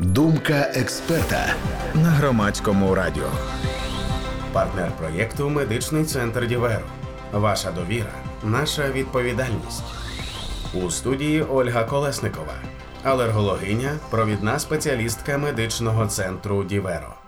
Думка експерта на громадському радіо. Партнер проєкту Медичний центр Діверо. Ваша довіра, наша відповідальність. У студії Ольга Колесникова, алергологиня, провідна спеціалістка медичного центру Діверо.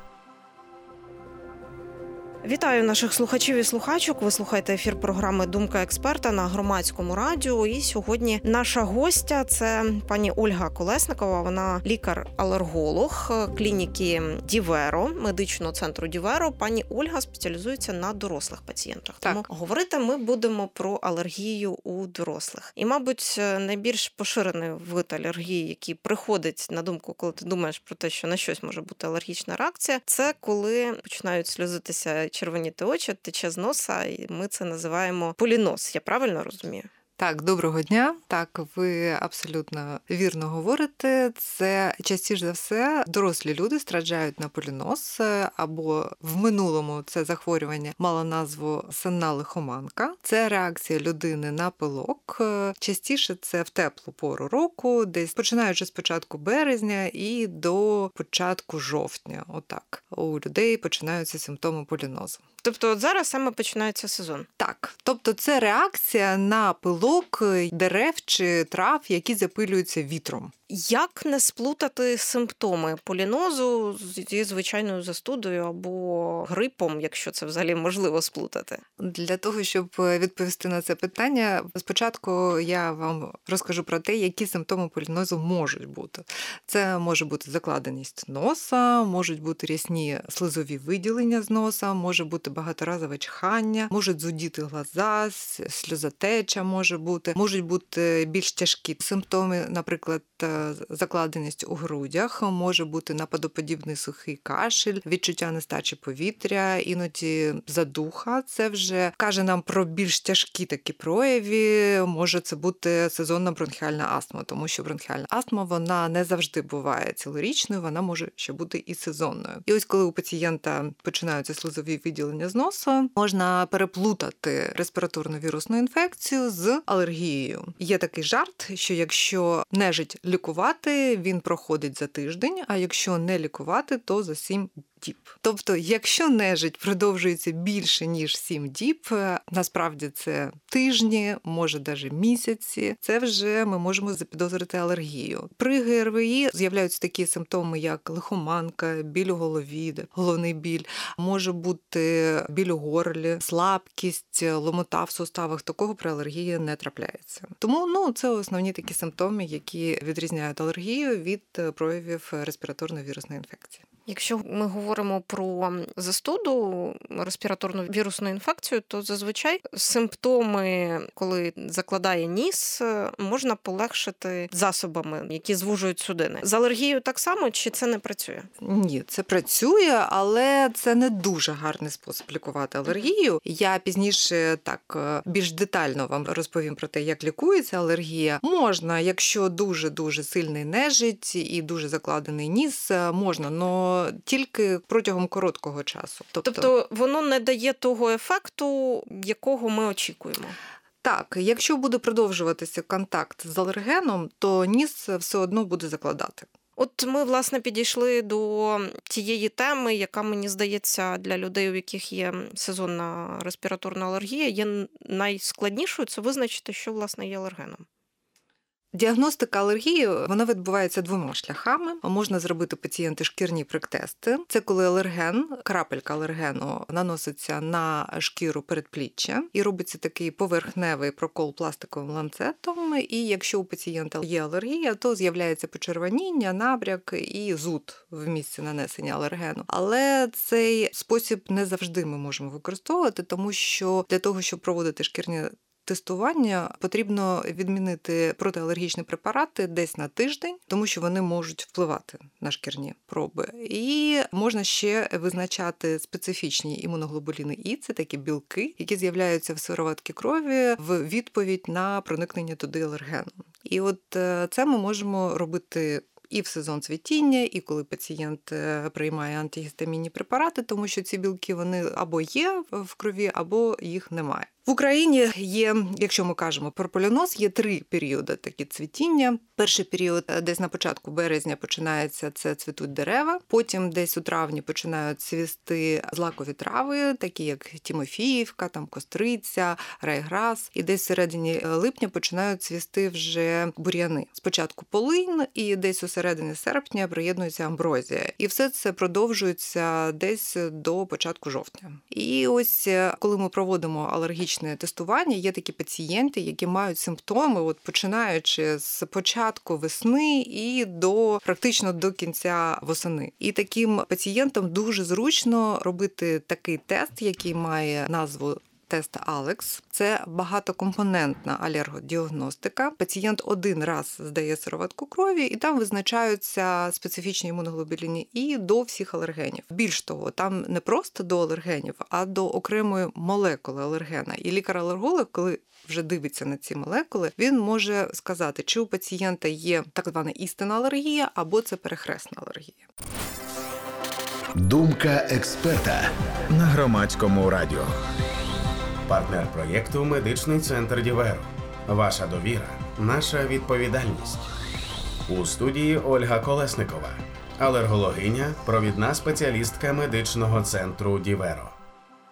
Вітаю наших слухачів і слухачок. Ви слухаєте ефір програми Думка експерта на громадському радіо. І сьогодні наша гостя це пані Ольга Колесникова. Вона лікар-алерголог клініки Діверо, медичного центру Діверо. Пані Ольга спеціалізується на дорослих пацієнтах. Так. Тому говорити ми будемо про алергію у дорослих. І, мабуть, найбільш поширений вид алергії, який приходить на думку, коли ти думаєш про те, що на щось може бути алергічна реакція, це коли починають сльозитися червоніти очі, тече з носа, і ми це називаємо полінос. Я правильно розумію? Так, доброго дня. Так, ви абсолютно вірно говорите. Це частіше за все дорослі люди страждають на поліноз, або в минулому це захворювання мало назву сенна лихоманка. Це реакція людини на пилок. Частіше це в теплу пору року, десь починаючи з початку березня і до початку жовтня. Отак у людей починаються симптоми полінозу. Тобто, от зараз саме починається сезон. Так, тобто це реакція на пилок дерев чи трав, які запилюються вітром. Як не сплутати симптоми полінозу зі звичайною застудою або грипом, якщо це взагалі можливо сплутати? Для того щоб відповісти на це питання, спочатку я вам розкажу про те, які симптоми полінозу можуть бути. Це може бути закладеність носа, можуть бути рясні слизові виділення з носа, може бути багаторазове чхання, можуть зудіти глаза, сльозотеча може бути, можуть бути більш тяжкі симптоми, наприклад, закладеність у грудях, може бути нападоподібний сухий кашель, відчуття нестачі повітря, іноді задуха. Це вже каже нам про більш тяжкі такі прояви. Може це бути сезонна бронхіальна астма, тому що бронхіальна астма вона не завжди буває цілорічною, вона може ще бути і сезонною. І ось коли у пацієнта починаються слизові виділення з носа, можна переплутати респіраторну вірусну інфекцію з алергією. Є такий жарт, що якщо нежить лікувати, він проходить за тиждень, а якщо не лікувати, то за 7 діб. Тобто, якщо нежить продовжується більше ніж 7 діб, насправді це тижні, може навіть місяці, це вже ми можемо запідозрити алергію. При ГРВІ з'являються такі симптоми, як лихоманка, біль у голові, головний біль, може бути біль у горлі, слабкість, ломота в суставах. Такого при алергії не трапляється. Тому ну це основні такі симптоми, які відрізняють алергію від проявів респіраторної вірусної інфекції. Якщо ми говоримо про застуду, респіраторну вірусну інфекцію, то зазвичай симптоми, коли закладає ніс, можна полегшити засобами, які звужують судини. З алергією так само чи це не працює? Ні, це працює, але це не дуже гарний спосіб лікувати алергію. Я пізніше так більш детально вам розповім про те, як лікується алергія. Можна, якщо дуже дуже сильний нежить і дуже закладений ніс, можна, тільки протягом короткого часу. Тобто, тобто воно не дає того ефекту, якого ми очікуємо. Так, якщо буде продовжуватися контакт з алергеном, то ніс все одно буде закладати. От ми власне підійшли до тієї теми, яка мені здається для людей, у яких є сезонна респіраторна алергія, є найскладнішою це визначити, що власне є алергеном. Діагностика алергії вона відбувається двома шляхами. Можна зробити пацієнти шкірні приктести. Це коли алерген, крапелька алергену наноситься на шкіру передпліччя і робиться такий поверхневий прокол пластиковим ланцетом. І якщо у пацієнта є алергія, то з'являється почервоніння, набряк і зуд в місці нанесення алергену. Але цей спосіб не завжди ми можемо використовувати, тому що для того, щоб проводити шкірні тестування потрібно відмінити протиалергічні препарати десь на тиждень, тому що вони можуть впливати на шкірні проби. І можна ще визначати специфічні імуноглобуліни І, це такі білки, які з'являються в сироватки крові в відповідь на проникнення туди алергену. І от е, це ми можемо робити і в сезон цвітіння, і коли пацієнт е, приймає антигістамінні препарати, тому що ці білки вони або є в крові, або їх немає. В Україні є, якщо ми кажемо про полінос, є три періоди такі цвітіння. Перший період, е, десь на початку березня, починається це цвітуть дерева. Потім, десь у травні, починають цвісти злакові трави, такі як Тімофіївка, там Костриця, Райграс. І десь в середині е, липня починають цвісти вже бур'яни. Спочатку полин, і десь у середині серпня приєднується амброзія. І все це продовжується десь до початку жовтня. І ось е, коли ми проводимо алергічне тестування, є такі пацієнти, які мають симптоми, от починаючи з початку весни і до практично до кінця восени. І таким пацієнтам дуже зручно робити такий тест, який має назву тест Алекс. Це багатокомпонентна алергодіагностика. Пацієнт один раз здає сироватку крові, і там визначаються специфічні імуноглобуліни і до всіх алергенів. Більш того, там не просто до алергенів, а до окремої молекули алергена. І лікар-алерголог, коли вже дивиться на ці молекули, він може сказати, чи у пацієнта є так звана істинна алергія або це перехресна алергія. Думка експерта на громадському радіо. Партнер проєкту Медичний центр Діверо. Ваша довіра, наша відповідальність. У студії Ольга Колесникова, алергологиня, провідна спеціалістка медичного центру Діверо.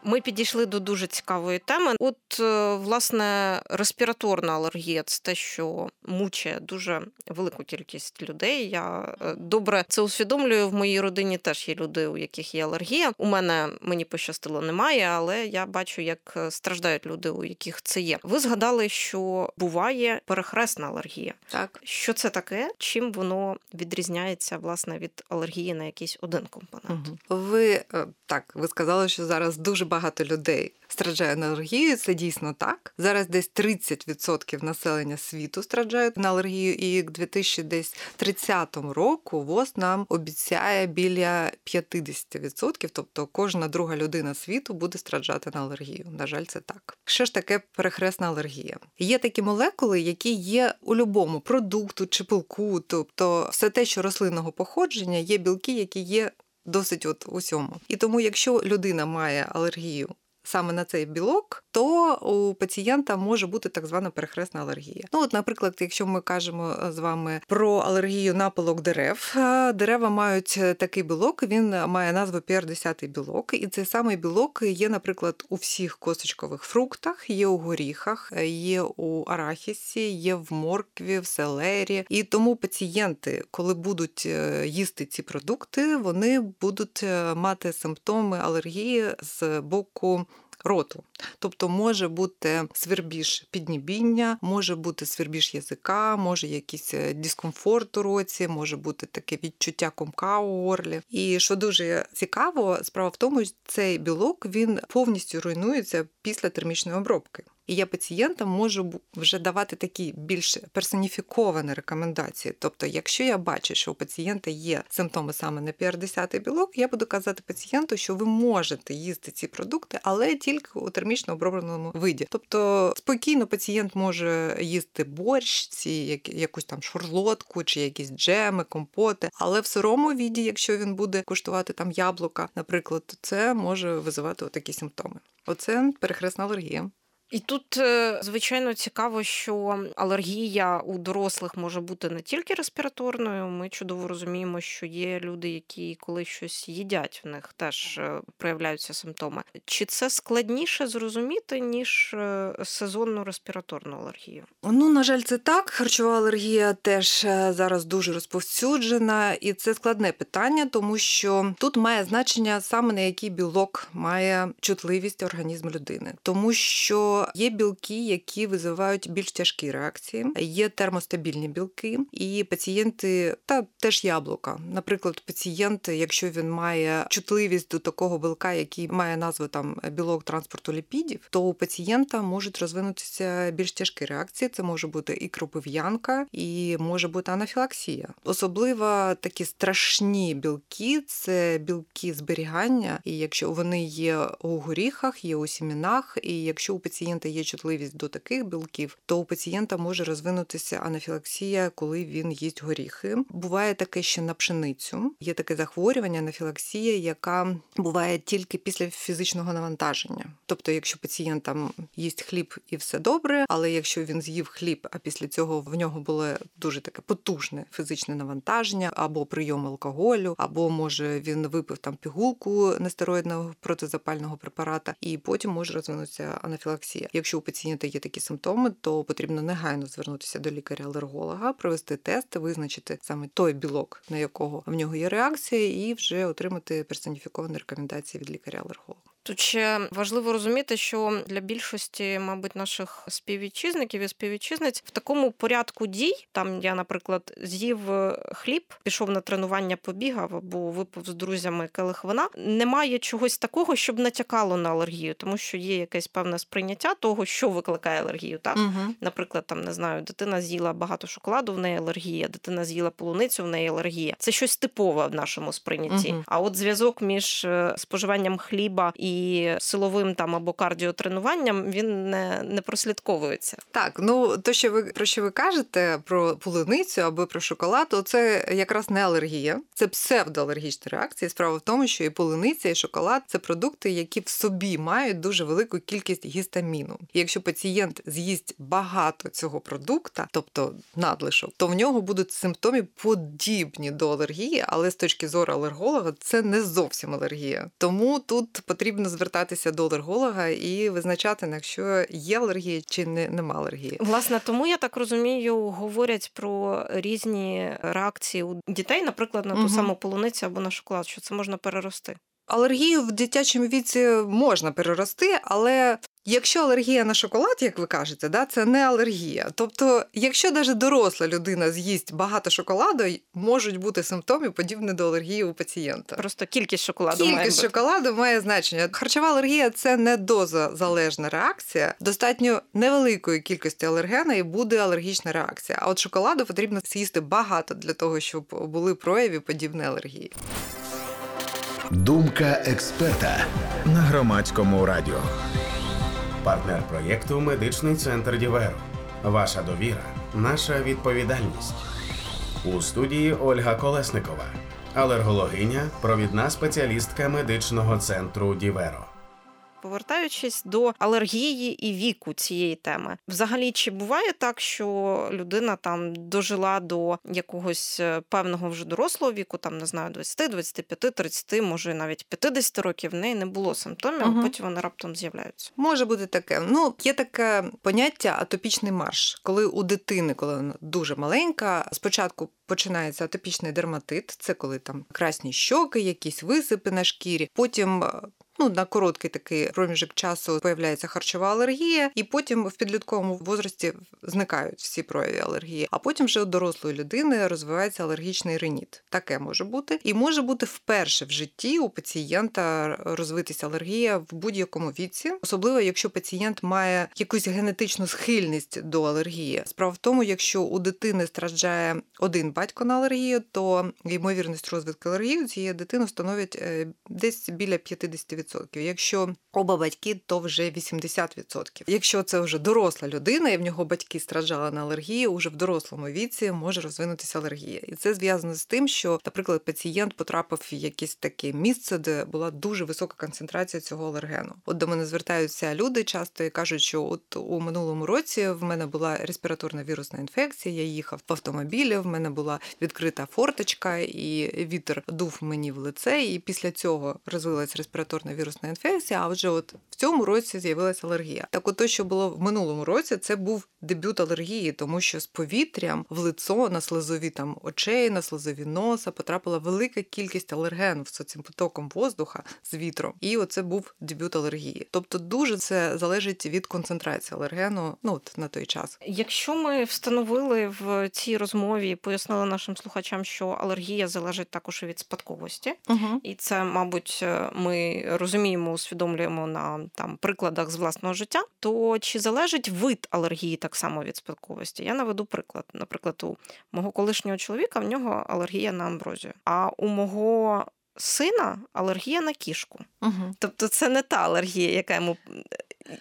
Ми підійшли до дуже цікавої теми. От, е, власне, респіраторна алергія це те, що мучає дуже велику кількість людей. Я е, добре це усвідомлюю. В моїй родині теж є люди, у яких є алергія. У мене мені пощастило немає, але я бачу, як е, страждають люди, у яких це є. Ви згадали, що буває перехресна алергія. Так. Що це таке? Чим воно відрізняється власне від алергії на якийсь один компонент? Угу. Ви так, ви сказали, що зараз дуже багато людей страждає на алергію. Це дійсно так. Зараз десь 30% населення світу страждають на алергію, і к 2030 року ВОЗ нам обіцяє біля 50%, тобто кожна друга людина світу буде страждати на алергію. На жаль, це так. Що ж таке перехресна алергія? Є такі молекули, які є у будь-якому продукту чи пилку, тобто все те, що рослинного походження, є білки, які є досить от усьому. І тому, якщо людина має алергію саме на цей білок, то у пацієнта може бути так звана перехресна алергія. Ну, от, наприклад, якщо ми кажемо з вами про алергію на пилок дерев, е, дерева мають такий білок, він має назву PR10 білок, і цей самий білок є, наприклад, у всіх косточкових фруктах, є у горіхах, є у арахісі, є в моркві, в селері. І тому пацієнти, коли будуть е, їсти ці продукти, вони будуть е, мати симптоми алергії з боку роту. Тобто може бути свербіж піднібіння, може бути свербіж язика, може якийсь е, дискомфорт у році, може бути таке відчуття комка у горлі. І що дуже цікаво, справа в тому, що цей білок він повністю руйнується після термічної обробки. І я пацієнтам можу вже давати такі більш персоніфіковані рекомендації. Тобто, якщо я бачу, що у пацієнта є симптоми саме на PR10 білок, я буду казати пацієнту, що ви можете їсти ці продукти, але тільки у термічно обробленому виді. Тобто спокійно пацієнт може їсти борщ, ці якусь там шарлотку чи якісь джеми, компоти, але в сирому віді, якщо він буде куштувати там яблука, наприклад, це може визивати такі симптоми. Оце перехресна алергія. І тут, е, звичайно, цікаво, що алергія у дорослих може бути не тільки респіраторною. Ми чудово розуміємо, що є люди, які коли щось їдять, в них теж е, проявляються симптоми. Чи це складніше зрозуміти, ніж е, сезонну респіраторну алергію? Ну, на жаль, це так. Харчова алергія теж зараз дуже розповсюджена, і це складне питання, тому що тут має значення саме на який білок має чутливість організму людини, тому що є білки, які визивають більш тяжкі реакції, є термостабільні білки, і пацієнти та теж яблука. Наприклад, пацієнт, якщо він має чутливість до такого білка, який має назву там білок транспорту ліпідів, то у пацієнта можуть розвинутися більш тяжкі реакції. Це може бути і кропив'янка, і може бути анафілаксія. Особливо такі страшні білки це білки зберігання, і якщо вони є у горіхах, є у сімінах, і якщо у пацієнта пацієнта є чутливість до таких білків, то у пацієнта може розвинутися анафілаксія, коли він їсть горіхи. Буває таке ще на пшеницю. Є таке захворювання, анафілаксія, яка буває тільки після фізичного навантаження. Тобто, якщо пацієнт там їсть хліб і все добре, але якщо він з'їв хліб, а після цього в нього було дуже таке потужне фізичне навантаження, або прийом алкоголю, або може він випив там пігулку нестероїдного протизапального препарата, і потім може розвинутися анафілаксія. Якщо у пацієнта є такі симптоми, то потрібно негайно звернутися до лікаря-алерголога, провести тест, визначити саме той білок, на якого в нього є реакція, і вже отримати персоніфіковані рекомендації від лікаря-алерголога. Тут ще важливо розуміти, що для більшості, мабуть, наших співвітчизників і співвітчизниць в такому порядку дій, там я, наприклад, з'їв е, хліб, пішов на тренування, побігав або випив з друзями келих вина, немає чогось такого, щоб натякало на алергію, тому що є якесь певне сприйняття того, що викликає алергію. Так, Угу. наприклад, там не знаю, дитина з'їла багато шоколаду, в неї алергія, дитина з'їла полуницю, в неї алергія. Це щось типове в нашому сприйнятті. Мгм. А от зв'язок між е, споживанням хліба і силовим там або кардіотренуванням він не, не прослідковується. Так, ну то, що ви про що ви кажете про полуницю або про шоколад, то це якраз не алергія, це псевдоалергічна реакція. Справа в тому, що і полуниця, і шоколад це продукти, які в собі мають дуже велику кількість гістаміну. І якщо пацієнт з'їсть багато цього продукта, тобто надлишок, то в нього будуть симптоми подібні до алергії, але з точки зору алерголога це не зовсім алергія. Тому тут потрібно звертатися до алерголога і визначати, якщо є алергія чи не нема алергії. Власне, тому я так розумію, говорять про різні реакції у дітей, наприклад, на ту угу. саму полуницю або на шоколад, що це можна перерости. Алергію в дитячому віці можна перерости, але якщо алергія на шоколад, як ви кажете, да, це не алергія. Тобто, якщо навіть доросла людина з'їсть багато шоколаду, можуть бути симптоми подібні до алергії у пацієнта. Просто кількість шоколаду має бути. шоколаду має значення. Харчова алергія це не дозозалежна реакція. Достатньо невеликої кількості алергена і буде алергічна реакція. А от шоколаду потрібно з'їсти багато для того, щоб були прояви подібної алергії. Думка експерта на громадському радіо. Партнер проєкту Медичний центр Діверо. Ваша довіра, наша відповідальність. У студії Ольга Колесникова, алергологиня, провідна спеціалістка медичного центру Діверо. Повертаючись до алергії і віку цієї теми, взагалі чи буває так, що людина там дожила до якогось е, певного вже дорослого віку, там не знаю, 20, 25, 30, може навіть 50 років, в неї не було симптомів, Мгм. а потім вони раптом з'являються. Може бути таке. Ну, є таке поняття атопічний марш, коли у дитини, коли вона дуже маленька, спочатку починається атопічний дерматит, це коли там красні щоки, якісь висипи на шкірі, потім. Ну, на короткий такий проміжок часу появляється харчова алергія, і потім в підлітковому возрасті зникають всі прояви алергії. А потім вже у дорослої людини розвивається алергічний реніт. Таке може бути, і може бути вперше в житті у пацієнта розвитися алергія в будь-якому віці, особливо якщо пацієнт має якусь генетичну схильність до алергії. Справа в тому, якщо у дитини страждає один батько на алергію, то ймовірність розвитку алергії у цієї дитини становить е, десь біля 50%. Якщо оба батьки, то вже 80%. Якщо це вже доросла людина, і в нього батьки страждали на алергію, уже в дорослому віці може розвинутися алергія. І це зв'язано з тим, що, наприклад, пацієнт потрапив в якесь таке місце, де була дуже висока концентрація цього алергену. От до мене звертаються люди часто і кажуть, що от у минулому році в мене була респіраторна вірусна інфекція, я їхав в автомобілі, в мене була відкрита форточка, і вітер дув мені в лице. І після цього розвилась респіраторна вірусна інфекція. А вже от в цьому році з'явилася алергія. Так, от те, що було в минулому році, це був дебют алергії, тому що з повітрям в лицо на слизові там очей, на слизові носа потрапила велика кількість алергену з цим потоком воздуха з вітром. І оце був дебют алергії. Тобто, дуже це залежить від концентрації алергену. Ну от на той час. Якщо ми встановили в цій розмові, пояснили нашим слухачам, що алергія залежить також від спадковості, Угу. і це, мабуть, ми розуміємо, усвідомлюємо на там прикладах з власного життя. То чи залежить вид алергії так само від спадковості? Я наведу приклад. Наприклад, у мого колишнього чоловіка в нього алергія на амброзію, а у мого сина алергія на кішку. Угу. Тобто, це не та алергія, яка йому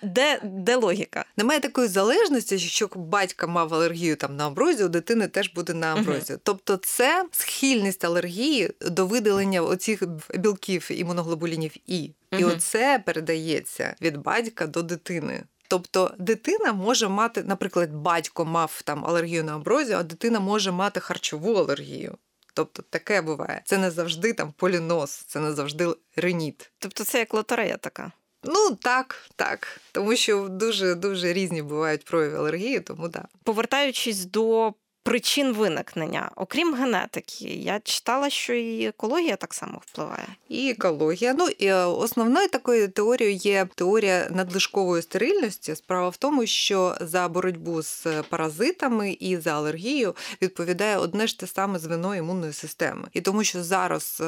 де де логіка? Немає такої залежності, що батька мав алергію там на амброзію, у дитини теж буде на амброзію. Угу. Тобто, це схильність алергії до видалення оцих білків імуноглобулінів І. І угу. оце передається від батька до дитини. Тобто дитина може мати, наприклад, батько мав там алергію на амброзію, а дитина може мати харчову алергію. Тобто таке буває. Це не завжди там полінос, це не завжди реніт. Тобто це як лотерея така. Ну так, так. Тому що дуже дуже різні бувають прояви алергії, тому так. Повертаючись до причин виникнення, окрім генетики, я читала, що і екологія так само впливає. І екологія. Ну і е, основною такою теорією є теорія надлишкової стерильності. Справа в тому, що за боротьбу з паразитами і за алергію відповідає одне ж те саме звено імунної системи, і тому, що зараз.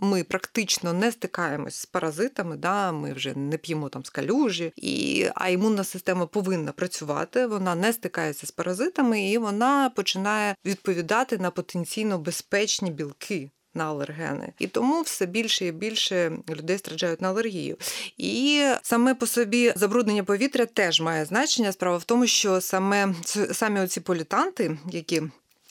Ми практично не стикаємось з паразитами, да, ми вже не п'ємо там скалюжі, і, а імунна система повинна працювати, вона не стикається з паразитами і вона починає відповідати на потенційно безпечні білки. На алергени, і тому все більше і більше людей страждають на алергію. І саме по собі забруднення повітря теж має значення. Справа в тому, що саме самі оці політанти, які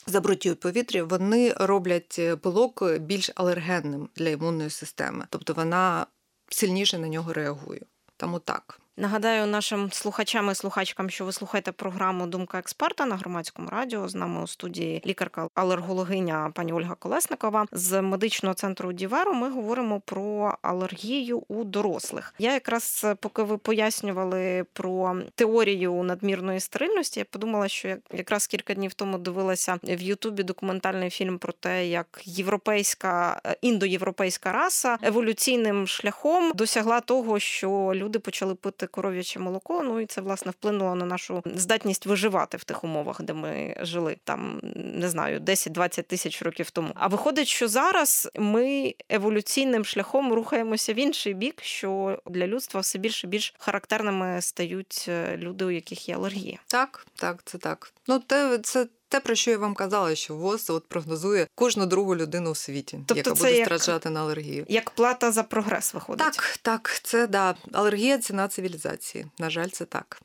забруті повітря вони роблять е, пилок більш алергенним для імунної системи, тобто вона сильніше на нього реагує. Тому так. Нагадаю нашим слухачам і слухачкам, що ви слухаєте програму Думка експерта на громадському радіо. З нами у студії лікарка-алергологиня пані Ольга Колесникова з медичного центру Діверу. Ми говоримо про алергію у дорослих. Я якраз поки ви пояснювали про теорію надмірної стерильності, я подумала, що якраз кілька днів тому дивилася в Ютубі документальний фільм про те, як європейська індоєвропейська раса еволюційним шляхом досягла того, що люди почали пити пити коров'яче молоко. Ну і це власне вплинуло на нашу здатність виживати в тих умовах, де ми жили там, не знаю, 10-20 тисяч років тому. А виходить, що зараз ми еволюційним шляхом рухаємося в інший бік, що для людства все більше і більш характерними стають е, люди, у яких є алергія. Так, так, це так. Ну, те це те, про що я вам казала, що ВОЗ от прогнозує кожну другу людину у світі, тобто яка буде як, страждати на алергію. Як плата за прогрес виходить. Так, так, це да. Алергія ціна цивілізації. На жаль, це так.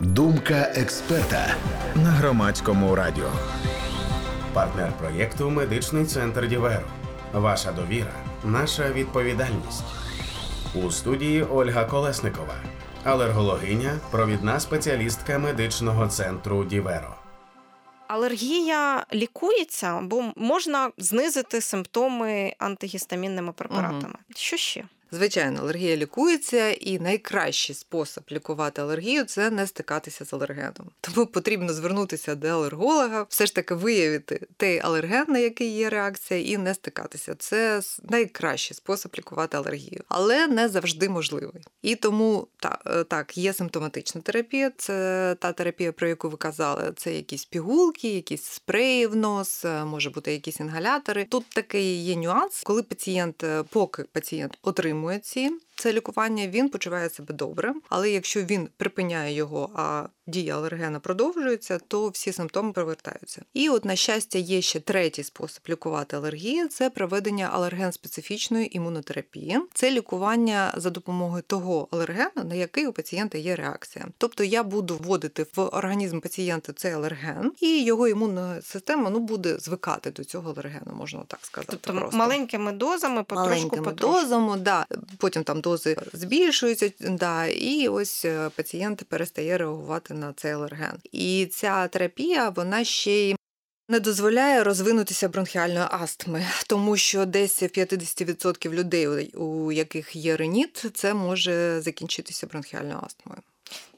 Думка експерта на громадському радіо. Партнер проєкту Медичний центр Діверу. Ваша довіра, наша відповідальність. У студії Ольга Колесникова алергологиня, провідна спеціалістка медичного центру Діверо. Алергія лікується, бо можна знизити симптоми антигістамінними препаратами. Угу. Що ще? Звичайно, алергія лікується, і найкращий спосіб лікувати алергію це не стикатися з алергеном. Тому потрібно звернутися до алерголога, все ж таки виявити той алерген, на який є реакція, і не стикатися. Це найкращий спосіб лікувати алергію, але не завжди можливий. І тому е, так, є симптоматична терапія. Це та терапія, про яку ви казали. Це якісь пігулки, якісь спреї в нос, е, може бути якісь інгалятори. Тут такий є нюанс, коли пацієнт, е, поки пацієнт отримує підтримує це лікування, він почуває себе добре. Але якщо він припиняє його, а дія алергена продовжується, то всі симптоми повертаються. І от, на щастя, є ще третій спосіб лікувати алергії це проведення алерген-специфічної імунотерапії. Це лікування за допомогою того алергена, на який у пацієнта є реакція. Тобто я буду вводити в організм пацієнта цей алерген, і його імунна система ну буде звикати до цього алергену, можна так сказати. Тобто просто. маленькими дозами, потрошку, маленькими потрошку. дозами, да. потім там дози збільшуються, да, і ось е, пацієнт перестає реагувати на цей алерген. І ця терапія вона ще й. Не дозволяє розвинутися бронхіальної астми, тому що десь в 50% людей, у яких є реніт, це може закінчитися бронхіальною астмою.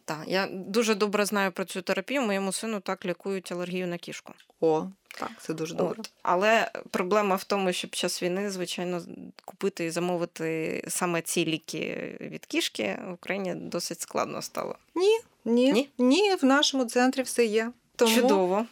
Так, я дуже добре знаю про цю терапію. Моєму сину так лікують алергію на кішку. О, так, це дуже добре. От. Але проблема в тому, що під час війни, звичайно, купити і замовити саме ці ліки від кішки в Україні досить складно стало. Ні, ні, ні, ні в нашому центрі все є. Тому... Чудово.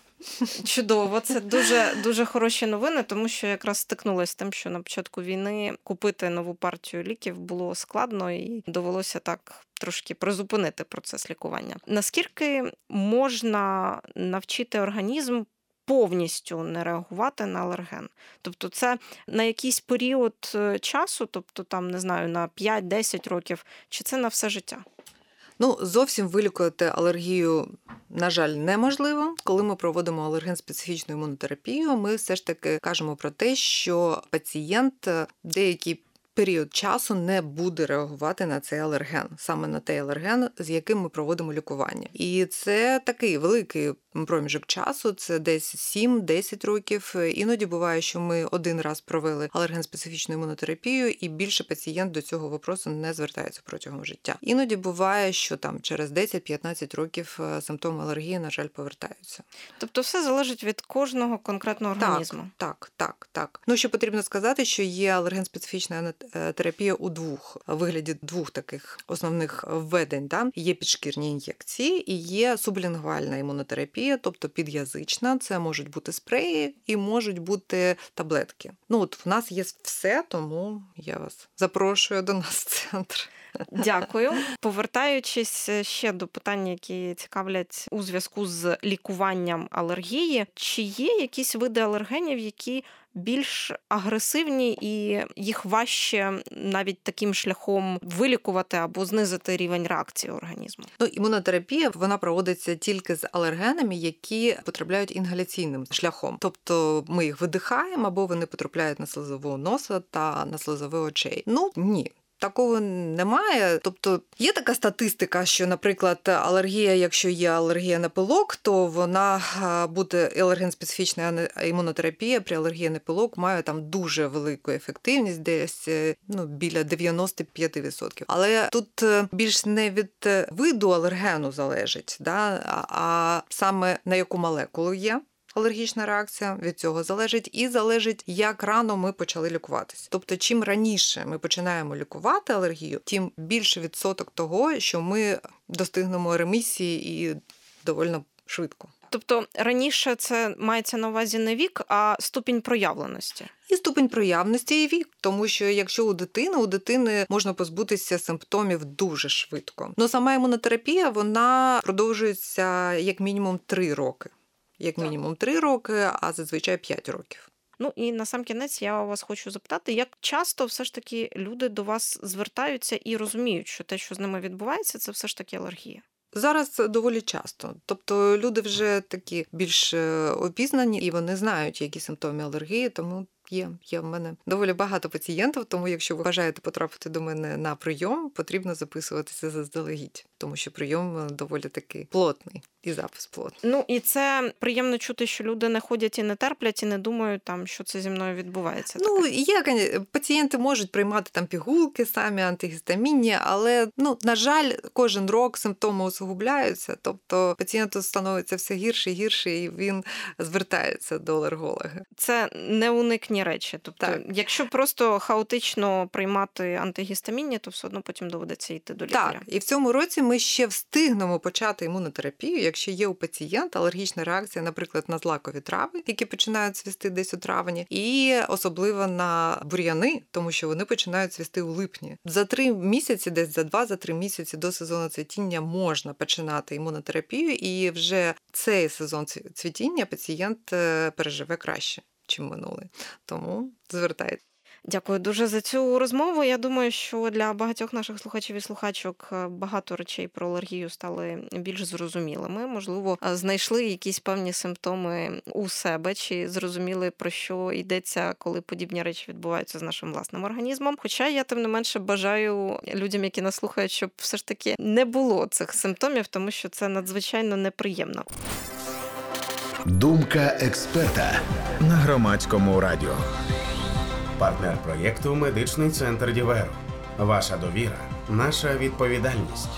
Чудово, це дуже дуже хороші новини, тому що якраз стикнулася з тим, що на початку війни купити нову партію ліків було складно і довелося так трошки призупинити процес лікування. Наскільки можна навчити організм повністю не реагувати на алерген. Тобто, це на якийсь період е, часу, тобто там не знаю, на 5-10 років, чи це на все життя? Ну, зовсім вилікувати алергію, на жаль, неможливо. Коли ми проводимо алерген-специфічну імунотерапію, ми все ж таки кажемо про те, що пацієнт деякий період часу не буде реагувати на цей алерген, саме на той алерген, з яким ми проводимо лікування. І це такий великий проміжок часу, це десь 7-10 років. Іноді буває, що ми один раз провели алерген-специфічну імунотерапію, і більше пацієнт до цього вопросу не звертається протягом життя. Іноді буває, що там через 10-15 років е, симптоми алергії, на жаль, повертаються. Тобто, все залежить від кожного конкретного організму. Так, так, так, так. Ну що потрібно сказати, що є алерген-специфічна терапія у двох вигляді двох таких основних введень. Да? Є підшкірні ін'єкції і є сублінгвальна імунотерапія тобто під'язична, це можуть бути спреї і можуть бути таблетки. Ну от в нас є все, тому я вас запрошую до нас в центр. Дякую. Повертаючись ще до питань, які цікавлять у зв'язку з лікуванням алергії, чи є якісь види алергенів, які більш агресивні і їх важче навіть таким шляхом вилікувати або знизити рівень реакції організму. Ну, імунотерапія вона проводиться тільки з алергенами, які потрапляють інгаляційним шляхом, тобто ми їх видихаємо або вони потрапляють на слизову носа та на слизові очей. Ну ні, такого немає. Тобто є така статистика, що, наприклад, алергія, якщо є алергія на пилок, то вона буде алерген-специфічна імунотерапія при алергії на пилок має там дуже велику ефективність, десь е, ну, біля 95%. Але тут е, більш не від виду алергену залежить, да, а саме на яку молекулу є алергічна реакція від цього залежить, і залежить, як рано ми почали лікуватися. Тобто, чим раніше ми починаємо лікувати алергію, тим більше відсоток того, що ми достигнемо ремісії і доволі швидко. Тобто раніше це мається на увазі не вік, а ступінь проявленості. І ступень проявності і вік, тому що якщо у дитини у дитини можна позбутися симптомів дуже швидко. Ну сама імунотерапія вона продовжується як мінімум 3 роки як мінімум 3 роки, а зазвичай 5 років. Ну і на сам кінець я вас хочу запитати, як часто все ж таки люди до вас звертаються і розуміють, що те, що з ними відбувається, це все ж таки алергія. Зараз доволі часто, тобто люди вже такі більш е, опізнані і вони знають, які симптоми алергії, тому є. Є в мене доволі багато пацієнтів, тому якщо ви бажаєте потрапити до мене на прийом, потрібно записуватися заздалегідь, тому що прийом е, доволі такий плотний і запис плотний. Ну і це приємно чути, що люди не ходять і не терплять, і не думають там, що це зі мною відбувається. Ну є пацієнти можуть приймати там пігулки, самі антигістамінні, але ну на жаль, кожен рок симптоми усугубляються, тобто пацієнту становиться все гірше і гірше, і він звертається до алерголога. Це не уникні речі. Тобто, так. якщо просто хаотично приймати антигістамінні, то все одно потім доведеться йти до лікаря. Так, і в цьому році ми ще встигнемо почати імунотерапію, якщо є у пацієнта алергічна реакція, наприклад, на злакові трави, які починають цвісти десь у травні, і особливо на бур'яни, тому що вони починають цвісти у липні. За три місяці, десь за два за три місяці до сезону цвітіння можна починати імунотерапію, і вже цей сезон цвітіння пацієнт е, переживе краще чим минулий. Тому звертайте. Дякую дуже за цю розмову. Я думаю, що для багатьох наших слухачів і слухачок е, багато речей про алергію стали більш зрозумілими. Можливо, е, знайшли якісь певні симптоми у себе, чи зрозуміли про що йдеться, коли подібні речі відбуваються з нашим власним організмом. Хоча я тим не менше бажаю людям, які нас слухають, щоб все ж таки не було цих симптомів, тому що це надзвичайно неприємно. Думка експерта на громадському радіо. Партнер проєкту Медичний центр Діверо. Ваша довіра, наша відповідальність.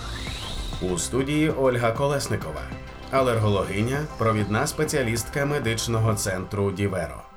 У студії Ольга Колесникова, алергологиня, провідна спеціалістка медичного центру Діверо.